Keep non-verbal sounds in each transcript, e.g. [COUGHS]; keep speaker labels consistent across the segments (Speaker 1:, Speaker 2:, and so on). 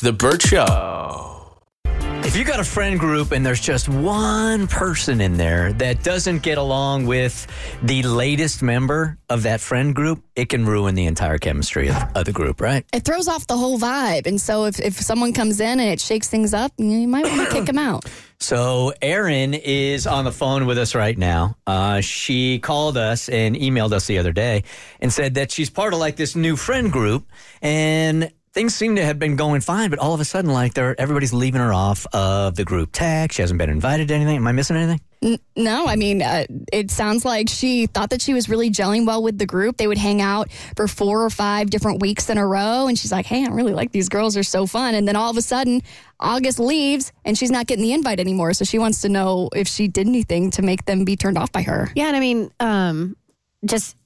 Speaker 1: The Bert Show.
Speaker 2: If you got a friend group and there's just one person in there that doesn't get along with the latest member of that friend group, it can ruin the entire chemistry of, of the group, right?
Speaker 3: It throws off the whole vibe. And so if, if someone comes in and it shakes things up, you might want to kick them out. [COUGHS]
Speaker 2: So Erin is on the phone with us right now. Uh, she called us and emailed us the other day and said that she's part of like this new friend group and things seem to have been going fine, but all of a sudden, like they're everybody's leaving her off of the group text. She hasn't been invited to anything. Am I missing anything?
Speaker 3: No, I mean, uh, it sounds like she thought that she was really gelling well with the group. They would hang out for four or five different weeks in a row. And she's like, hey, I really like these girls. They're so fun. And then all of a sudden, August leaves and she's not getting the invite anymore. So she wants to know if she did anything to make them be turned off by her.
Speaker 4: Yeah, and I mean, um, just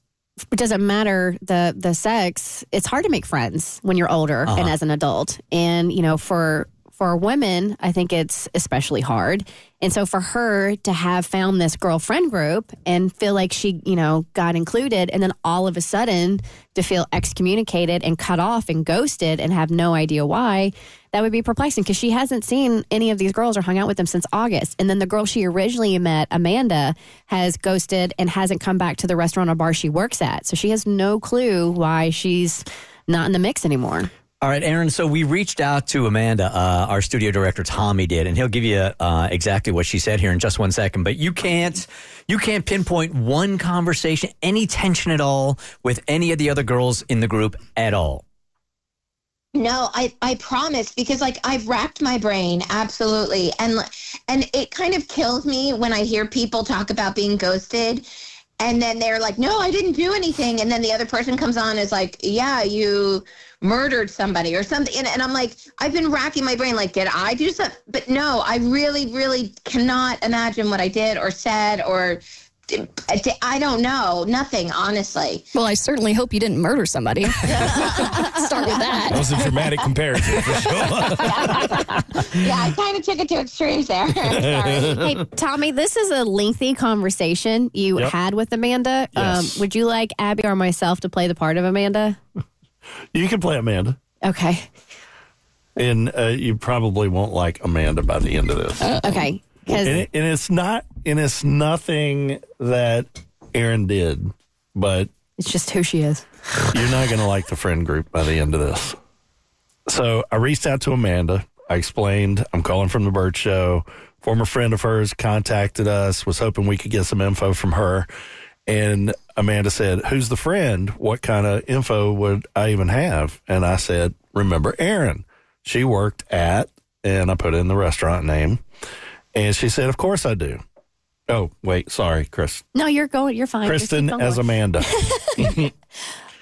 Speaker 4: it doesn't matter the the sex. It's hard to make friends when you're older and uh-huh. as an adult, and you know, for for women, I think it's especially hard. And so for her to have found this girlfriend group and feel like she, you know, got included, and then all of a sudden to feel excommunicated and cut off and ghosted and have no idea why, that would be perplexing because she hasn't seen any of these girls or hung out with them since August. And then the girl she originally met, Amanda, has ghosted and hasn't come back to the restaurant or bar she works at. So she has no clue why she's not in the mix anymore.
Speaker 2: All right, Erin. So we reached out to Amanda, uh, our studio director Tommy did, and he'll give you uh, exactly what she said here in just one second. But you can't, you can't pinpoint one conversation, any tension at all with any of the other girls in the group at all.
Speaker 5: No, I I promise because like I've racked my brain absolutely. And and it kind of kills me when I hear people talk about being ghosted and then they're like no I didn't do anything. And then the other person comes on is like yeah you murdered somebody or something. And, and I'm like I've been racking my brain like did I do something but no I really really cannot imagine what I did or said or I don't know nothing honestly
Speaker 3: Well, I certainly hope you didn't murder somebody. [LAUGHS] Start with that.
Speaker 6: That was a dramatic comparison for sure. [LAUGHS]
Speaker 5: yeah I kind of took it to extremes there [LAUGHS] sorry
Speaker 4: hey, Tommy, this is a lengthy conversation you
Speaker 6: Yep.
Speaker 4: had with Amanda.
Speaker 6: Yes.
Speaker 4: Um, would you like Abby or myself to play the part of Amanda?
Speaker 6: you can play Amanda,
Speaker 4: Okay.
Speaker 6: and uh, you probably won't like Amanda by the end of this.
Speaker 4: Okay. Because
Speaker 6: and, it, and it's not, and it's nothing that Erin did, but
Speaker 4: it's just who she is. [LAUGHS]
Speaker 6: you're not going to like the friend group by the end of this. So I reached out to Amanda. I explained I'm calling from the Bert Show. Former friend of hers contacted us, was hoping we could get some info from her. And Amanda said, Who's the friend? What kind of info would I even have? And I said, Remember Erin. She worked at, and I put in the restaurant name. And she said, Of course I do. Oh, wait, sorry, Chris.
Speaker 4: No, you're going. You're fine. Just
Speaker 6: Kristen
Speaker 4: keep going.
Speaker 6: as Amanda. [LAUGHS] [LAUGHS]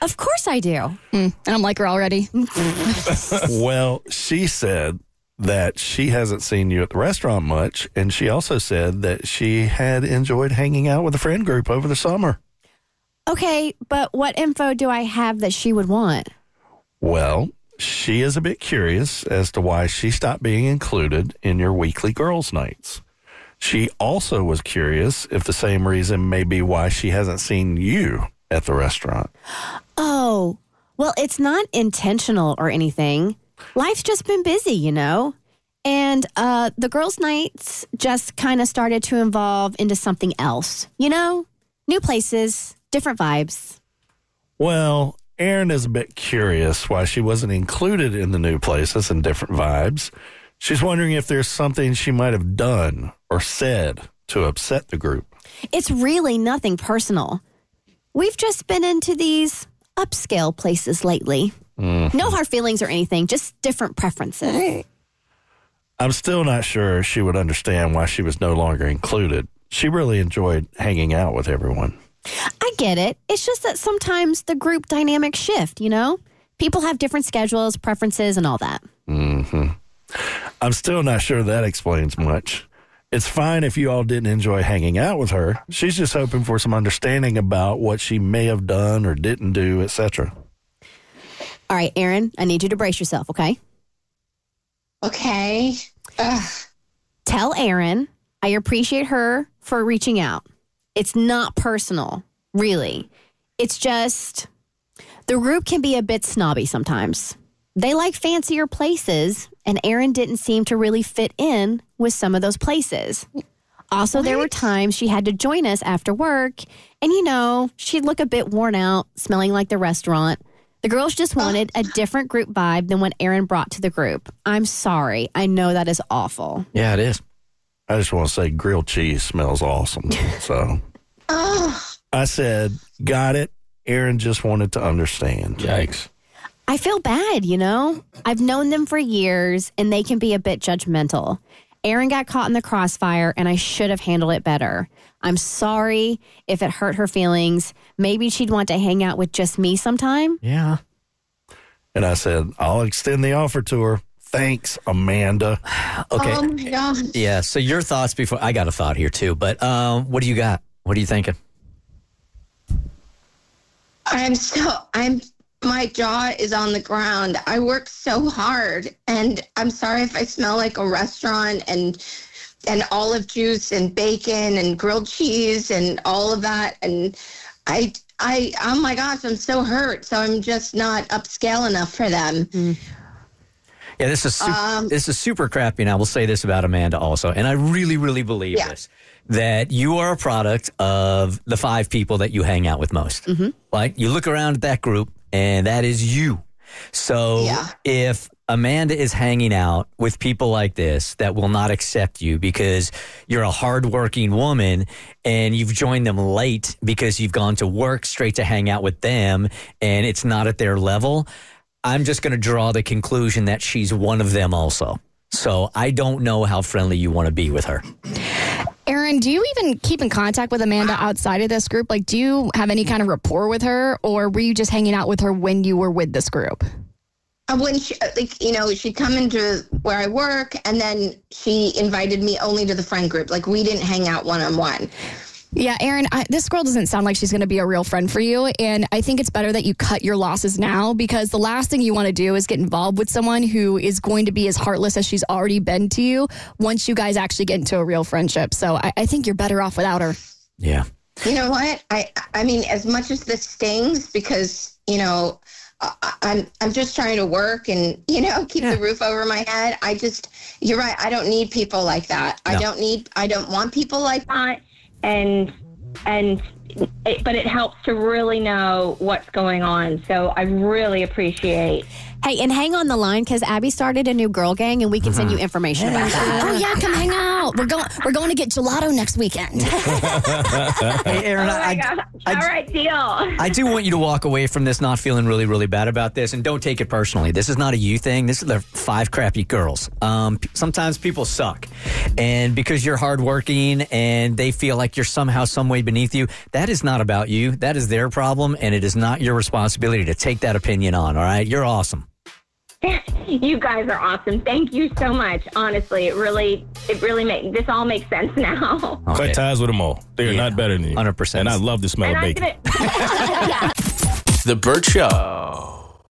Speaker 4: Of course I do.
Speaker 3: Mm, and I'm like her already. [LAUGHS]
Speaker 6: well, she said that she hasn't seen you at the restaurant much. And she also said that she had enjoyed hanging out with a friend group over the summer.
Speaker 4: Okay, but what info do I have that she would want?
Speaker 6: Well, she is a bit curious as to why she stopped being included in your weekly girls' nights. She also was curious if the same reason may be why she hasn't seen you at the restaurant.
Speaker 4: Oh, well, it's not intentional or anything. Life's just been busy, you know? And uh, the girls' nights just kind of started to evolve into something else, you know? New places, different vibes.
Speaker 6: Well, Erin is a bit curious why she wasn't included in the new places and different vibes. She's wondering if there's something she might have done or said to upset the group.
Speaker 4: It's really nothing personal. We've just been into these upscale places lately. Mm-hmm. No hard feelings or anything, just different preferences. [LAUGHS]
Speaker 6: I'm still not sure she would understand why she was no longer included. She really enjoyed hanging out with everyone.
Speaker 4: I get it. It's just that sometimes the group dynamics shift, you know? People have different schedules, preferences, and all that. Mm-hmm.
Speaker 6: I'm still not sure that explains much. It's fine if you all didn't enjoy hanging out with her. She's just hoping for some understanding about what she may have done or didn't do, etc.
Speaker 4: All right, Erin, I need you to brace yourself, okay?
Speaker 5: okay Ugh.
Speaker 4: Tell Erin I appreciate her for reaching out. It's not personal, really. It's just the group can be a bit snobby sometimes. They like fancier places, and Erin didn't seem to really fit in with some of those places. Also, there were times she had to join us after work, and you know, she'd look a bit worn out, smelling like the restaurant. The girls just uh. wanted a different group vibe than what Erin brought to the group. I'm sorry. I know that is awful.
Speaker 2: Yeah, it is.
Speaker 6: I just want to say grilled cheese smells awesome. So [LAUGHS] I said, got it. Erin just wanted to understand.
Speaker 1: Yikes.
Speaker 4: I feel bad, you know? I've known them for years and they can be a bit judgmental. Erin got caught in the crossfire and I should have handled it better. I'm sorry if it hurt her feelings. Maybe she'd want to hang out with just me sometime.
Speaker 2: Yeah.
Speaker 6: And I said, I'll extend the offer to her. Thanks, Amanda.
Speaker 2: Okay.
Speaker 5: oh my gosh.
Speaker 2: yeah. So your thoughts before I got a thought here too, but um, what do you got? What are you thinking?
Speaker 5: I'm so I'm my jaw is on the ground. I work so hard and I'm sorry if I smell like a restaurant and and olive juice and bacon and grilled cheese and all of that and I I oh my gosh, I'm so hurt. So I'm just not upscale enough for them.
Speaker 2: Yeah, this is super,
Speaker 5: Um,
Speaker 2: this is super crappy, and I will say this about Amanda also, and I really, really believe
Speaker 5: Yeah.
Speaker 2: this that you are a product of the five people that you hang out with most. Mm-hmm. Like you look around at that group, and that is you. So
Speaker 5: Yeah.
Speaker 2: if Amanda is hanging out with people like this that will not accept you because you're a hardworking woman and you've joined them late because you've gone to work straight to hang out with them and it's not at their level, I'm just going to draw the conclusion that she's one of them also. So I don't know how friendly you want to be with her.
Speaker 3: Erin, do you even keep in contact with Amanda outside of this group? Like, do you have any kind of rapport with her, or were you just hanging out with her when you were with this group?
Speaker 5: Uh, When she, like, you know, she'd come into where I work and then she invited me only to the friend group. Like, we didn't hang out one on one.
Speaker 3: Yeah, Erin, I, this girl doesn't sound like she's going to be a real friend for you. And I think it's better that you cut your losses now because the last thing you want to do is get involved with someone who is going to be as heartless as she's already been to you once you guys actually get into a real friendship. So I, I think you're better off without her.
Speaker 2: Yeah.
Speaker 5: You know what? I I mean, as much as this stings, because you know, I, I'm I'm just trying to work and you know keep the roof over my head. I just, you're right. I don't need people like that. I don't need. I don't want people like that. And and, it, but it helps to really know what's going on. So I really appreciate.
Speaker 4: Hey, and hang on the line because Abby started a new girl gang and we can send you information about that.
Speaker 3: Oh yeah, come hang out. We're going. We're going to get gelato next weekend. [LAUGHS]
Speaker 2: Hey, Erin, I, I,
Speaker 5: All right, deal.
Speaker 2: I do want you to walk away from this not feeling really, really bad about this, and don't take it personally. This is not a you thing. This is the five crappy girls. Um, sometimes people suck, and because you're hardworking and they feel like you're somehow, some way beneath you, that is not about you. That is their problem, and it is not your responsibility to take that opinion on. All right, you're awesome. [LAUGHS]
Speaker 7: You guys are awesome. Thank you so much. Honestly, it really, it really make this all makes sense [LAUGHS] now.
Speaker 2: Okay.
Speaker 1: Cut ties with them all. They are
Speaker 2: Yeah.
Speaker 1: not better than you.
Speaker 2: 100%.
Speaker 1: And I love the smell
Speaker 7: And
Speaker 1: of
Speaker 7: I'm
Speaker 1: bacon.
Speaker 7: gonna, [LAUGHS]
Speaker 8: The Bert Show.